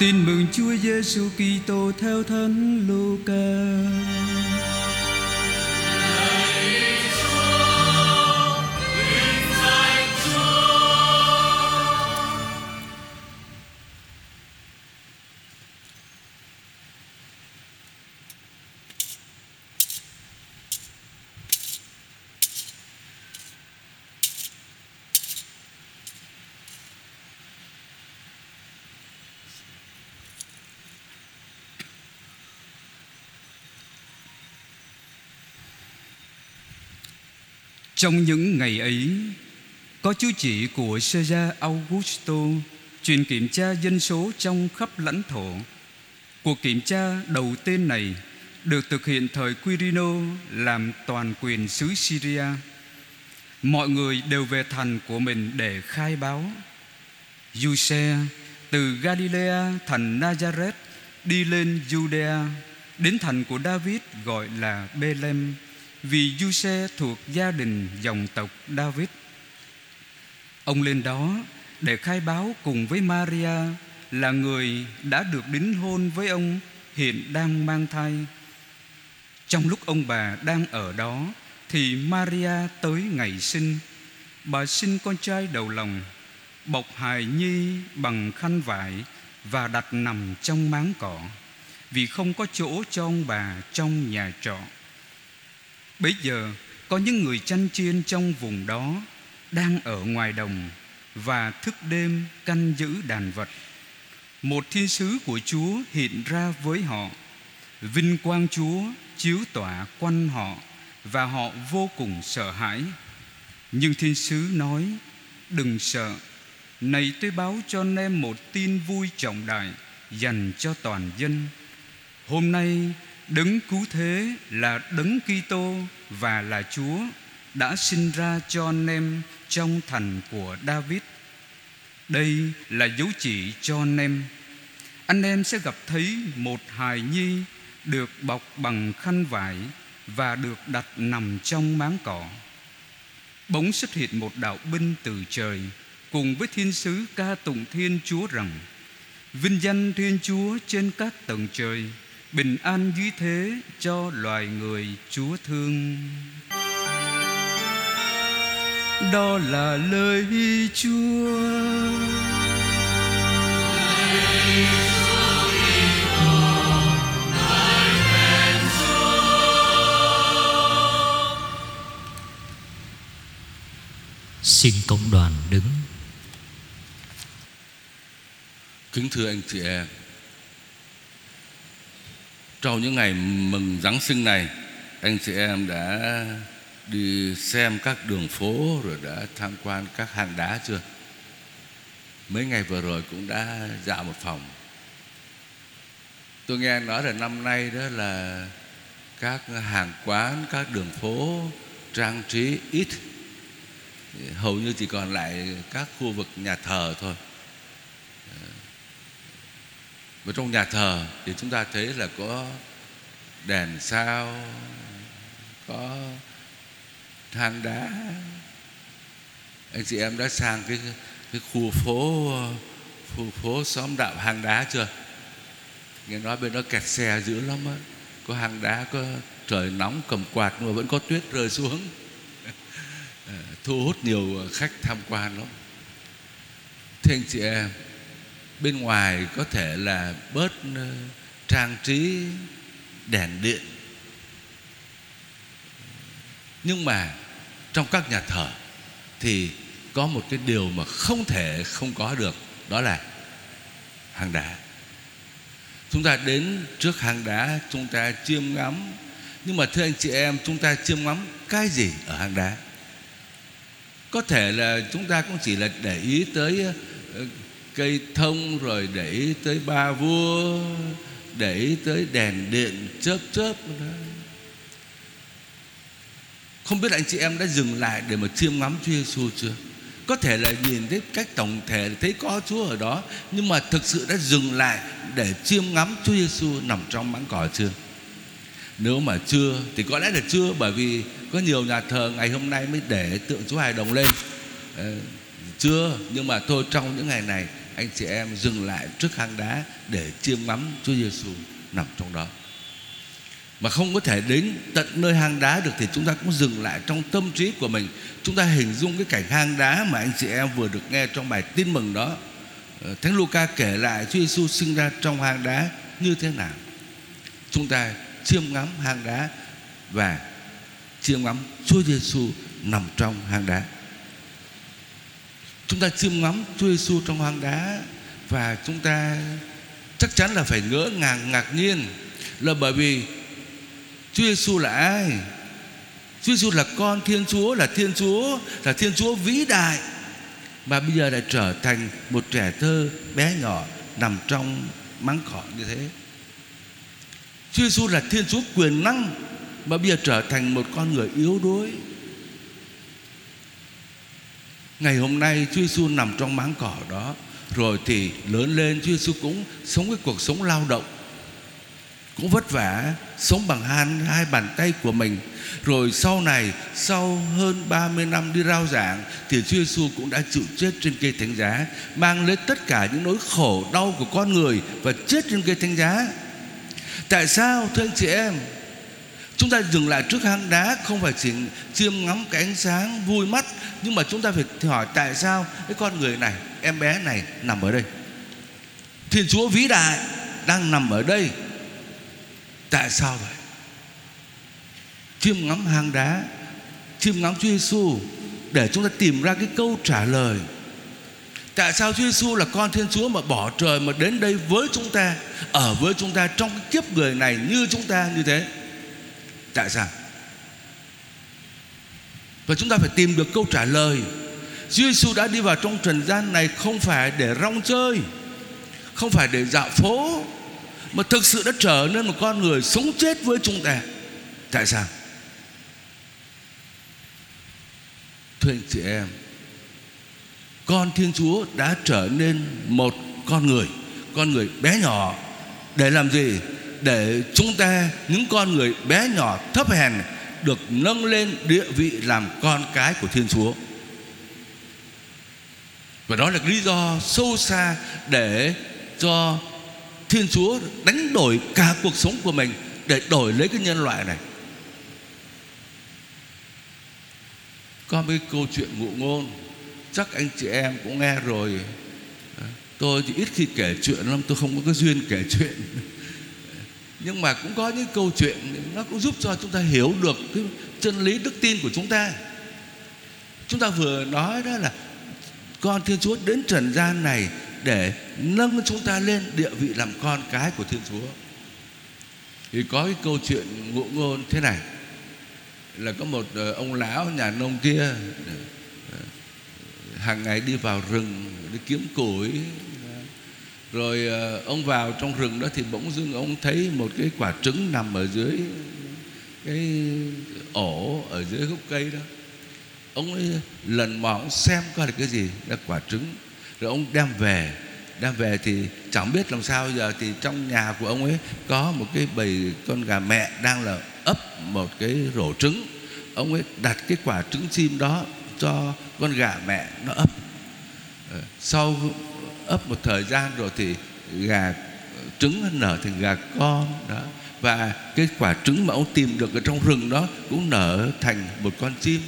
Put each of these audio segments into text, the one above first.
Tin mừng Chúa Giêsu Kitô theo Thánh Luca. Trong những ngày ấy, có chú chỉ của Caesar Augusto truyền kiểm tra dân số trong khắp lãnh thổ. Cuộc kiểm tra đầu tiên này được thực hiện thời Quirino làm toàn quyền xứ Syria. Mọi người đều về thành của mình để khai báo. Giuse từ Galilea thành Nazareth đi lên Judea đến thành của David gọi là Bethlehem vì Giuse thuộc gia đình dòng tộc David. Ông lên đó để khai báo cùng với Maria là người đã được đính hôn với ông hiện đang mang thai. Trong lúc ông bà đang ở đó thì Maria tới ngày sinh. Bà sinh con trai đầu lòng, bọc hài nhi bằng khăn vải và đặt nằm trong máng cỏ vì không có chỗ cho ông bà trong nhà trọ. Bây giờ có những người chăn chiên trong vùng đó đang ở ngoài đồng và thức đêm canh giữ đàn vật. Một thiên sứ của Chúa hiện ra với họ. Vinh quang Chúa chiếu tỏa quanh họ và họ vô cùng sợ hãi. Nhưng thiên sứ nói: "Đừng sợ, này tôi báo cho anh em một tin vui trọng đại dành cho toàn dân. Hôm nay Đấng cứu thế là Đấng Kitô và là Chúa đã sinh ra cho anh em trong thành của David. Đây là dấu chỉ cho anh em. Anh em sẽ gặp thấy một hài nhi được bọc bằng khăn vải và được đặt nằm trong máng cỏ. Bỗng xuất hiện một đạo binh từ trời cùng với thiên sứ ca tụng Thiên Chúa rằng: Vinh danh Thiên Chúa trên các tầng trời bình an dưới thế cho loài người Chúa thương. Đó là lời Chúa. Xin cộng đoàn đứng Kính thưa anh chị em trong những ngày mừng Giáng sinh này Anh chị em đã đi xem các đường phố Rồi đã tham quan các hang đá chưa? Mấy ngày vừa rồi cũng đã dạo một phòng. Tôi nghe nói là năm nay đó là Các hàng quán, các đường phố Trang trí ít. Hầu như chỉ còn lại các khu vực nhà thờ thôi và trong nhà thờ thì chúng ta thấy là có đèn sao, có than đá. Anh chị em đã sang cái cái khu phố khu phố xóm đạo hang đá chưa? Nghe nói bên đó kẹt xe dữ lắm á. Có hang đá, có trời nóng cầm quạt mà vẫn có tuyết rơi xuống. Thu hút nhiều khách tham quan lắm. Thưa anh chị em bên ngoài có thể là bớt ờ, trang trí đèn điện. Nhưng mà trong các nhà thờ thì có một cái điều mà không thể không có được, đó là hang đá. Chúng ta đến trước hang đá, chúng ta chiêm ngắm. Nhưng mà thưa anh chị em, chúng ta chiêm ngắm cái gì ở hang đá? Có thể là chúng ta cũng chỉ là để ý tới ờ, cây thông rồi để ý tới ba vua để ý tới đèn điện chớp chớp. Không biết anh chị em đã dừng lại để mà chiêm ngắm Chúa Giêsu chưa? Có thể là nhìn thấy cách tổng thể, thấy có Chúa ở đó, nhưng mà thực sự đã dừng lại để chiêm ngắm Chúa Giêsu nằm trong máng cỏ chưa? Nếu mà chưa, thì có lẽ là chưa, bởi vì có nhiều nhà thờ ngày hôm nay mới để tượng Chúa hài đồng lên. Ờ, chưa, nhưng mà thôi, trong những ngày này anh chị em dừng lại trước hang đá để chiêm ngắm Chúa Giêsu nằm trong đó. Mà không có thể đến tận nơi hang đá được thì chúng ta cũng dừng lại trong tâm trí của mình. Chúng ta hình dung cái cảnh hang đá mà anh chị em vừa được nghe trong bài tin mừng đó. Ờ, Thánh Luca kể lại Chúa Giêsu sinh ra trong hang đá như thế nào. Chúng ta chiêm ngắm hang đá và chiêm ngắm Chúa Giêsu nằm trong hang đá chúng ta chiêm ngắm Chúa Giêsu trong hang đá và chúng ta chắc chắn là phải ngỡ ngàng ngạc nhiên là bởi vì Chúa Giêsu là ai? Chúa Giêsu là con Thiên Chúa, là Thiên Chúa, là Thiên Chúa vĩ đại mà bây giờ lại trở thành một trẻ thơ bé nhỏ nằm trong máng cỏ như thế. Chúa Giêsu là Thiên Chúa quyền năng mà bây giờ trở thành một con người yếu đuối. Ngày hôm nay Chúa Giêsu nằm trong máng cỏ đó. Rồi thì lớn lên Chúa Giêsu cũng sống cái cuộc sống lao động. Cũng vất vả sống bằng hai, hai bàn tay của mình. Rồi sau này sau hơn 30 năm đi rao giảng thì Chúa Giêsu cũng đã chịu chết trên cây thánh giá mang lấy tất cả những nỗi khổ đau của con người và chết trên cây thánh giá. Tại sao thưa anh chị em? Chúng ta dừng lại trước hang đá, không phải chỉ chiêm ngắm cái ánh sáng vui mắt, nhưng mà chúng ta phải hỏi tại sao cái con người này, em bé này nằm ở đây? Thiên Chúa vĩ đại đang nằm ở đây. Tại sao vậy? Chiêm ngắm hang đá, Chiêm ngắm Chúa Giêsu Để chúng ta tìm ra cái câu trả lời. Tại sao Chúa Giêsu là con Thiên Chúa Mà bỏ trời mà đến đây với chúng ta, Ở với chúng ta trong cái kiếp người này Như chúng ta như thế? Tại sao? Và chúng ta phải tìm được câu trả lời. Chúa Giêsu đã đi vào trong trần gian này Không phải để rong chơi, Không phải để dạo phố, mà thực sự đã trở nên một con người sống chết với chúng ta. Tại sao? Thưa anh chị em, con thiên chúa đã trở nên một con người con người bé nhỏ. Để làm gì? Để chúng ta những con người bé nhỏ thấp hèn được nâng lên địa vị làm con cái của thiên chúa và đó là lý do sâu xa để cho Thiên Chúa đánh đổi cả cuộc sống của mình để đổi lấy cái nhân loại này. Có mấy câu chuyện ngụ ngôn chắc anh chị em cũng nghe rồi. Tôi thì ít khi kể chuyện lắm, tôi không có cái duyên kể chuyện. Nhưng mà cũng có những câu chuyện nó cũng giúp cho chúng ta hiểu được cái chân lý đức tin của chúng ta. Chúng ta vừa nói đó là con Thiên Chúa đến trần gian này để nâng chúng ta lên địa vị làm con cái của Thiên Chúa. Thì có cái câu chuyện ngụ ngôn thế này, là có một ờ, ông lão nhà nông kia ờ, ờ, hàng ngày đi vào rừng đi kiếm củi rồi ờ, ông vào trong rừng đó thì bỗng dưng ông thấy một cái quả trứng nằm ở dưới cái ổ, ở dưới gốc cây đó. Ông ấy lần mò ông xem coi là cái gì, là quả trứng. Rồi ông đem về đem về thì chẳng biết làm sao giờ thì trong nhà của ông ấy có một cái bầy con gà mẹ đang là ấp một cái rổ trứng. Ông ấy đặt cái quả trứng chim đó cho con gà mẹ nó ấp. Ờ, sau ấp một thời gian rồi thì gà trứng nở thành gà con đó. Và cái quả trứng mà ông tìm được ở trong rừng đó cũng nở thành một con chim.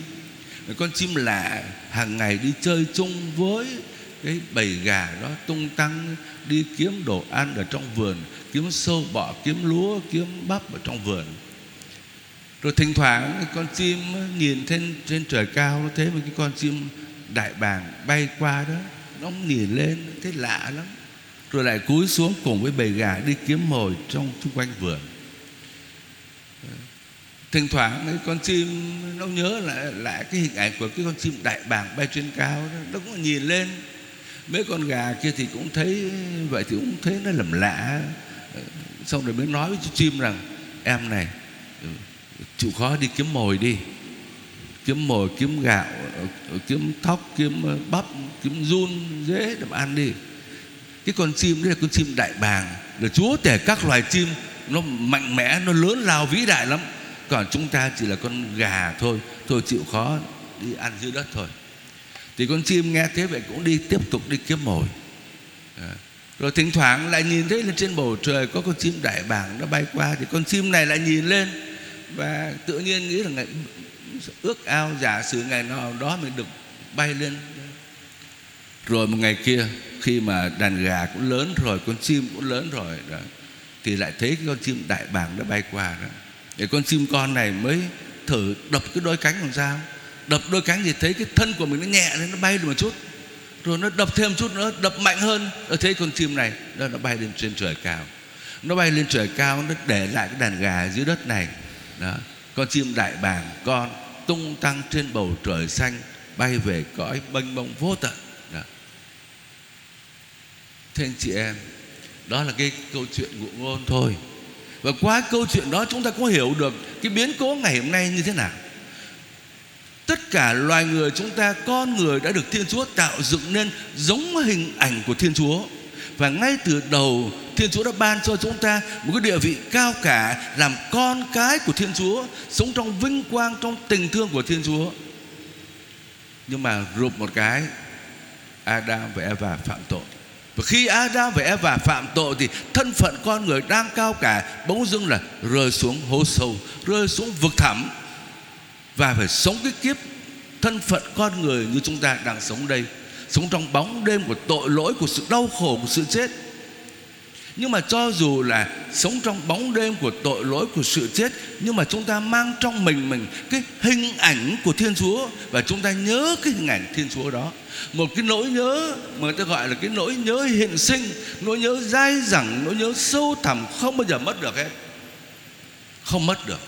Con chim lạ hàng ngày đi chơi chung với cái bầy gà đó, tung tăng, đi kiếm đồ ăn ở trong vườn, kiếm sâu bọ, kiếm lúa, kiếm bắp ở trong vườn. Rồi thỉnh thoảng con chim nhìn trên trên trời cao nó thấy một cái con chim đại bàng bay qua đó nó nhìn lên, thấy lạ lắm. Rồi lại cúi xuống cùng với bầy gà đi kiếm mồi trong xung quanh vườn. Thỉnh thoảng cái con chim, nó nhớ lại lại cái hình ảnh của cái con chim đại bàng bay trên cao đó. Nó cũng nhìn lên. Mấy con gà kia thì cũng thấy, vậy thì cũng thấy nó lầm lạ. Xong rồi mới nói với chú chim rằng, em này ừ, chịu khó đi kiếm mồi đi kiếm mồi, kiếm gạo, kiếm thóc, kiếm bắp, kiếm run, dễ để mà ăn đi. Cái con chim đấy là con chim đại bàng. Là chúa tể các loài chim, nó mạnh mẽ, nó lớn lao vĩ đại lắm. Còn chúng ta chỉ là con gà thôi thôi chịu khó đi ăn dưới đất thôi. Thì con chim nghe thế vậy cũng đi tiếp tục đi kiếm mồi. À. rồi thỉnh thoảng lại nhìn thấy lên trên bầu trời có con chim đại bàng nó bay qua. Thì con chim này lại nhìn lên và tự nhiên nghĩ là ước ao giả sử ngày nào đó mình được bay lên. Rồi một ngày kia khi mà đàn gà cũng lớn rồi con chim cũng lớn rồi đó, thì lại thấy cái con chim đại bàng nó bay qua đó. Để con chim con này mới thử đập cái đôi cánh làm sao? Đập đôi cánh thì thấy cái thân của mình nó nhẹ lên nó bay được một chút. Rồi nó đập thêm chút nữa đập mạnh hơn. Ở thấy con chim này nó nó bay lên trên trời cao. Nó bay lên trời cao nó để lại cái đàn gà dưới đất này đó. Con chim đại bàng con tung tăng trên bầu trời xanh, bay về cõi mênh mông vô tận. Đó. Thưa anh chị em, Đó là cái câu chuyện ngụ ngôn thôi. Và qua câu chuyện đó chúng ta cũng hiểu được Cái biến cố ngày hôm nay như thế nào. Tất cả loài người chúng ta, Con người đã được Thiên Chúa tạo dựng nên Giống hình ảnh của Thiên Chúa. Và ngay từ đầu Thiên Chúa đã ban cho chúng ta Một cái địa vị cao cả Làm con cái của Thiên Chúa Sống trong vinh quang Trong tình thương của Thiên Chúa. Nhưng mà rụp một cái Adam và Eva phạm tội. Và khi Adam và Eva phạm tội thì thân phận con người đang cao cả bỗng dưng là rơi xuống hố sâu, rơi xuống vực thẳm. Và phải sống cái kiếp thân phận con người như chúng ta đang sống đây, sống trong bóng đêm của tội lỗi của sự đau khổ của sự chết. Nhưng mà cho dù là sống trong bóng đêm của tội lỗi của sự chết Nhưng mà chúng ta mang trong mình mình cái hình ảnh của Thiên Chúa. Và chúng ta nhớ cái hình ảnh Thiên Chúa đó. Một cái nỗi nhớ mà người ta gọi là cái nỗi nhớ hiện sinh Nỗi nhớ dai dẳng, nỗi nhớ sâu thẳm không bao giờ mất được hết. Không mất được.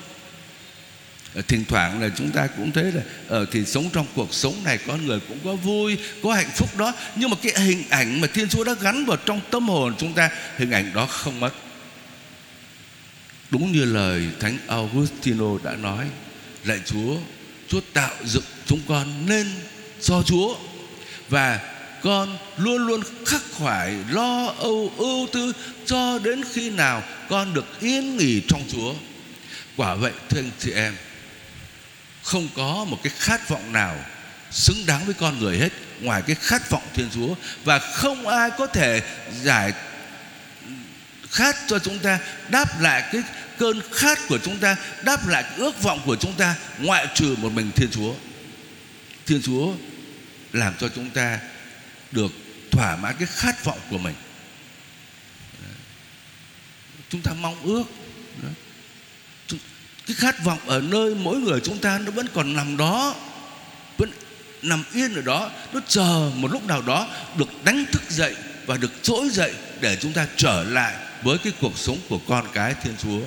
Ờ, thỉnh thoảng là chúng ta cũng thế là ở thì sống trong cuộc sống này con người cũng có vui, có hạnh phúc đó. Nhưng mà cái hình ảnh mà thiên chúa đã gắn vào trong tâm hồn chúng ta, hình ảnh đó không mất. Đúng như lời thánh augustino đã nói, lạy chúa chúa tạo dựng chúng con nên do chúa. Và con luôn luôn khắc khoải, lo âu, ưu tư cho đến khi nào con được yên nghỉ trong chúa. Quả vậy, thưa anh chị em không có một cái khát vọng nào xứng đáng với con người hết, ngoài cái khát vọng thiên chúa. Và không ai có thể giải khát cho chúng ta, đáp lại cái cơn khát của chúng ta, đáp lại cái ước vọng của chúng ta, ngoại trừ một mình thiên chúa. Thiên chúa làm cho chúng ta được thỏa mãn cái khát vọng của mình. Chúng ta mong ước cái khát vọng ở nơi mỗi người chúng ta nó vẫn còn nằm đó, vẫn nằm yên ở đó, nó chờ một lúc nào đó được đánh thức dậy và được trỗi dậy để chúng ta trở lại với cái cuộc sống của con cái thiên chúa.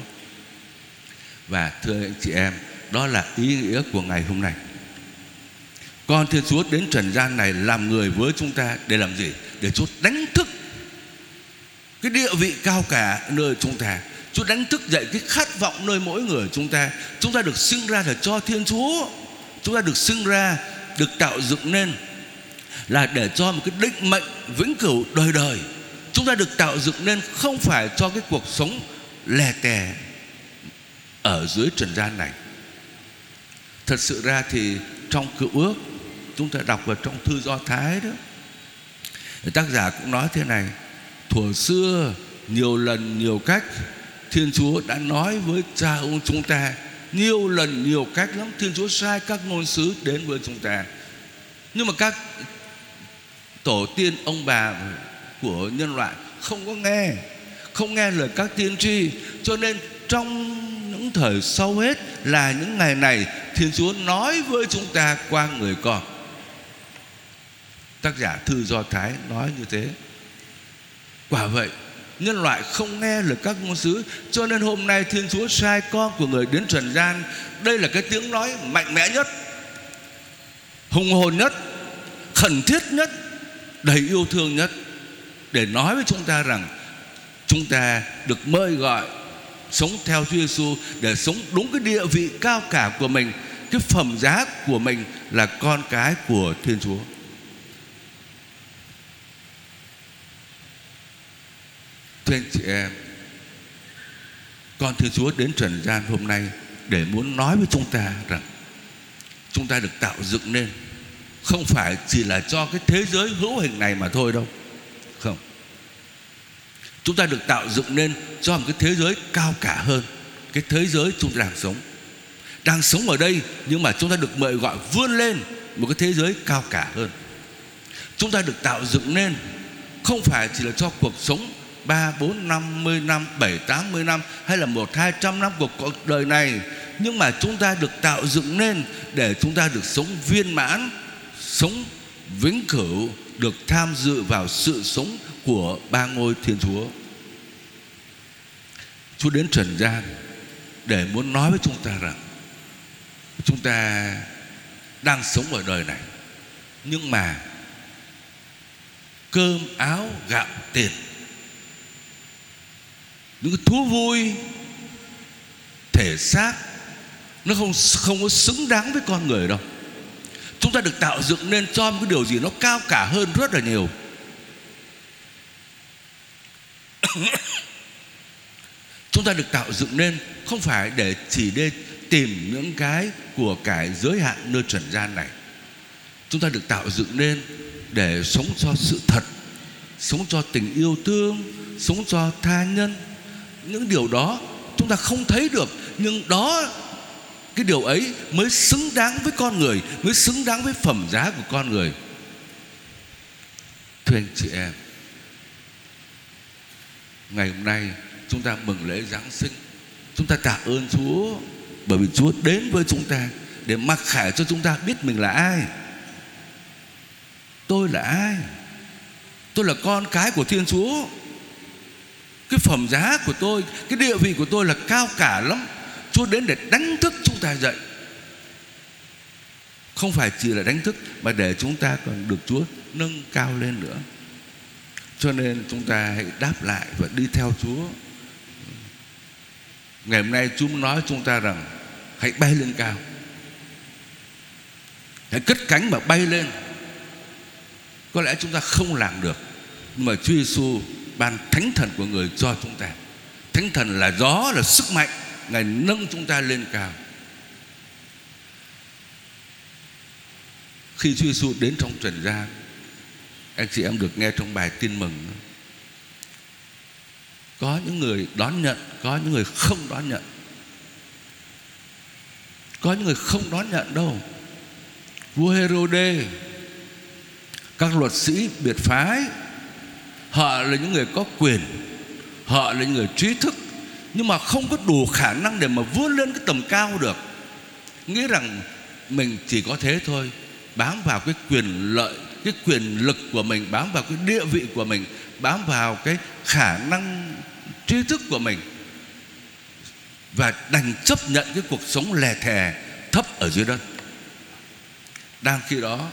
Và thưa anh chị em, đó là ý nghĩa của ngày hôm nay. Con thiên chúa đến trần gian này làm người với chúng ta để làm gì? Để chúa đánh thức cái địa vị cao cả nơi chúng ta. Chúa đánh thức dậy cái khát vọng nơi mỗi người chúng ta. Chúng ta được sinh ra để cho Thiên Chúa. Chúng ta được sinh ra, Được tạo dựng nên Là để cho một cái định mệnh vĩnh cửu đời đời. Chúng ta được tạo dựng nên Không phải cho cái cuộc sống lè tè Ở dưới trần gian này. Thật sự ra thì Trong cựu ước, Chúng ta đọc vào trong thư Do Thái đó, Tác giả cũng nói thế này, Thuở xưa, nhiều lần, nhiều cách Thiên Chúa đã nói với cha ông chúng ta nhiều lần, nhiều cách lắm. Thiên Chúa sai các ngôn sứ đến với chúng ta. Nhưng mà các tổ tiên ông bà của nhân loại không có nghe, không nghe lời các tiên tri. Cho nên trong những thời sau hết là những ngày này, Thiên Chúa nói với chúng ta qua người con. Tác giả thư do Thái nói như thế. Quả vậy nhân loại không nghe lời các ngôn sứ cho nên hôm nay thiên chúa sai con của người đến trần gian đây là cái tiếng nói mạnh mẽ nhất hùng hồn nhất khẩn thiết nhất đầy yêu thương nhất để nói với chúng ta rằng chúng ta được mời gọi sống theo Chúa Giêsu để sống đúng cái địa vị cao cả của mình, cái phẩm giá của mình là con cái của Thiên Chúa. Thưa anh chị em, Con Thiên Chúa đến trần gian hôm nay Để muốn nói với chúng ta rằng Chúng ta được tạo dựng nên Không phải chỉ là cho cái thế giới hữu hình này mà thôi đâu. Không. Chúng ta được tạo dựng nên cho một cái thế giới cao cả hơn, Cái thế giới chúng ta đang sống. Đang sống ở đây Nhưng mà chúng ta được mời gọi vươn lên Một cái thế giới cao cả hơn. Chúng ta được tạo dựng nên Không phải chỉ là cho cuộc sống 3, 4, 50 năm, 7, 80 năm Hay là một hai trăm năm của cuộc đời này. Nhưng mà chúng ta được tạo dựng nên Để chúng ta được sống viên mãn Sống vĩnh cửu Được tham dự vào sự sống của ba ngôi Thiên Chúa. Chúa đến trần gian Để muốn nói với chúng ta rằng Chúng ta đang sống ở đời này. Nhưng mà Cơm áo gạo tiền những cái thú vui, thể xác, nó không không có xứng đáng với con người đâu. Chúng ta được tạo dựng nên cho một cái điều gì nó cao cả hơn rất là nhiều. Chúng ta được tạo dựng nên không phải để chỉ để tìm những cái của cải giới hạn nơi trần gian này. Chúng ta được tạo dựng nên để sống cho sự thật, sống cho tình yêu thương, sống cho tha nhân những điều đó chúng ta không thấy được, nhưng đó, cái điều ấy mới xứng đáng với con người, mới xứng đáng với phẩm giá của con người. Thưa anh chị em, ngày hôm nay chúng ta mừng lễ giáng sinh. Chúng ta tạ ơn chúa, bởi vì chúa đến với chúng ta để mặc khải cho chúng ta biết mình là ai. Tôi là ai? Tôi là con cái của thiên chúa cái phẩm giá của tôi, cái địa vị của tôi là cao cả lắm. Chúa đến để đánh thức chúng ta dậy. Không phải chỉ là đánh thức, mà để chúng ta còn được chúa nâng cao lên nữa. Cho nên chúng ta hãy đáp lại và đi theo chúa. Ngày hôm nay chúa nói chúng ta rằng, hãy bay lên cao. Hãy cất cánh mà bay lên. Có lẽ chúng ta không làm được, nhưng mà Chúa Giêsu ban thánh thần của người cho chúng ta. Thánh thần là gió, là sức mạnh, ngài nâng chúng ta lên cao. Khi Chúa Giêsu đến trong trần gian, anh chị em được nghe trong bài tin mừng có những người đón nhận, có những người không đón nhận. Có những người không đón nhận đâu. Vua Herode, các luật sĩ, biệt phái họ là những người có quyền, họ là những người trí thức, nhưng mà không có đủ khả năng để mà vươn lên cái tầm cao được. Nghĩ rằng mình chỉ có thế thôi, bám vào cái quyền lợi, cái quyền lực của mình, bám vào cái địa vị của mình, bám vào cái khả năng trí thức của mình, và đành chấp nhận cái cuộc sống lè thè, thấp ở dưới đất. Đang khi đó,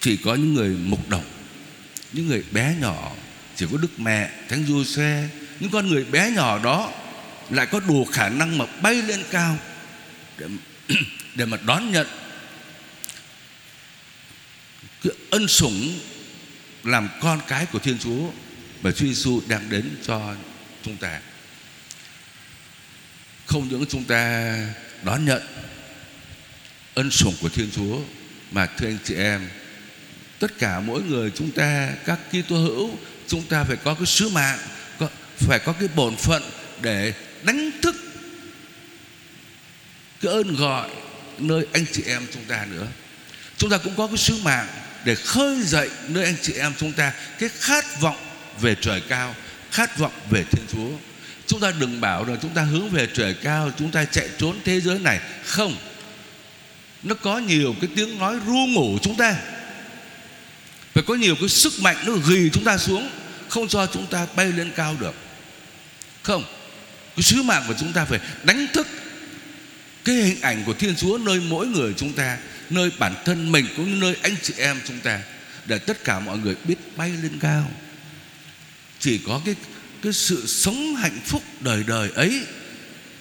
chỉ có những người mục đồng những người bé nhỏ chỉ có đức mẹ, thánh du xe những con người bé nhỏ đó lại có đủ khả năng mà bay lên cao để để mà đón nhận cái ân sủng làm con cái của Thiên Chúa mà Chúa Giêsu đang đến cho chúng ta. Không những chúng ta đón nhận ân sủng của Thiên Chúa, mà thưa anh chị em tất cả mỗi người chúng ta các Kitô hữu chúng ta phải có cái sứ mạng có, phải có cái bổn phận để đánh thức cái ơn gọi nơi anh chị em chúng ta nữa. Chúng ta cũng có cái sứ mạng để khơi dậy nơi anh chị em chúng ta cái khát vọng về trời cao khát vọng về thiên chúa. Chúng ta đừng bảo rằng chúng ta hướng về trời cao chúng ta chạy trốn thế giới này. Không. Nó có nhiều cái tiếng nói ru ngủ chúng ta phải có nhiều cái sức mạnh nó ghi chúng ta xuống, không cho chúng ta bay lên cao được. Không, cái sứ mạng của chúng ta phải đánh thức cái hình ảnh của Thiên Chúa nơi mỗi người chúng ta, nơi bản thân mình cũng như nơi anh chị em chúng ta, để tất cả mọi người biết bay lên cao. Chỉ có cái cái sự sống hạnh phúc đời đời ấy,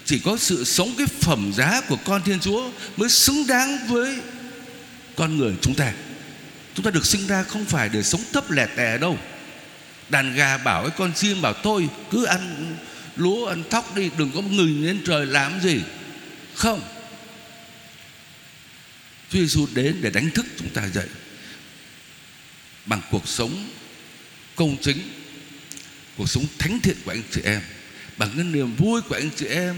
chỉ có sự sống cái phẩm giá của con Thiên Chúa mới xứng đáng với con người chúng ta. Chúng ta được sinh ra không phải để sống thấp lẻ tẻ đâu. Đàn gà bảo cái con chim bảo tôi Cứ ăn lúa, ăn thóc đi, Đừng có người lên trời làm gì. Không. Chúa Giêsu đến để đánh thức chúng ta dậy Bằng cuộc sống công chính, cuộc sống thánh thiện của anh chị em, bằng cái niềm vui của anh chị em,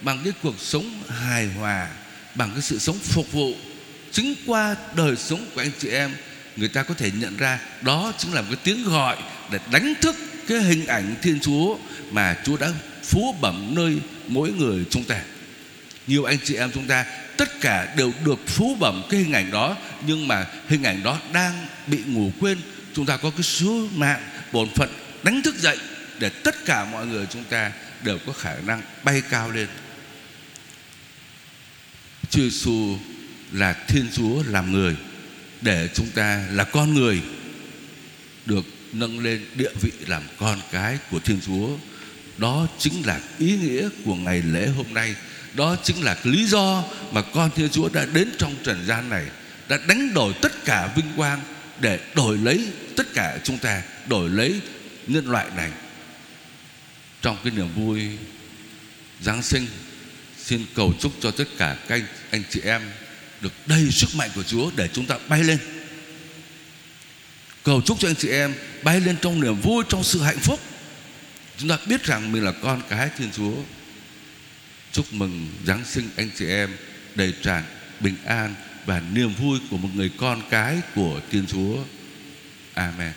bằng cái cuộc sống hài hòa, bằng cái sự sống phục vụ chính qua đời sống của anh chị em người ta có thể nhận ra đó chính là một cái tiếng gọi để đánh thức cái hình ảnh Thiên Chúa mà Chúa đã phú bẩm nơi mỗi người chúng ta. Nhiều anh chị em chúng ta, tất cả đều được phú bẩm cái hình ảnh đó, nhưng mà hình ảnh đó đang bị ngủ quên. Chúng ta có cái sứ mạng, bổn phận đánh thức dậy để tất cả mọi người chúng ta đều có khả năng bay cao lên. Chúa Giêsu là Thiên Chúa làm người để chúng ta là con người được nâng lên địa vị làm con cái của Thiên Chúa. Đó chính là ý nghĩa của ngày lễ hôm nay. Đó chính là lý do mà con Thiên Chúa đã đến trong trần gian này, đã đánh đổi tất cả vinh quang để đổi lấy tất cả chúng ta, đổi lấy nhân loại này. Trong cái niềm vui Giáng sinh, xin cầu chúc cho tất cả các anh, anh chị em được đầy sức mạnh của Chúa để chúng ta bay lên. Cầu chúc cho anh chị em bay lên trong niềm vui, trong sự hạnh phúc. Chúng ta biết rằng mình là con cái Thiên Chúa. Chúc mừng Giáng sinh anh chị em đầy tràn bình an và niềm vui của một người con cái của Thiên Chúa. Amen.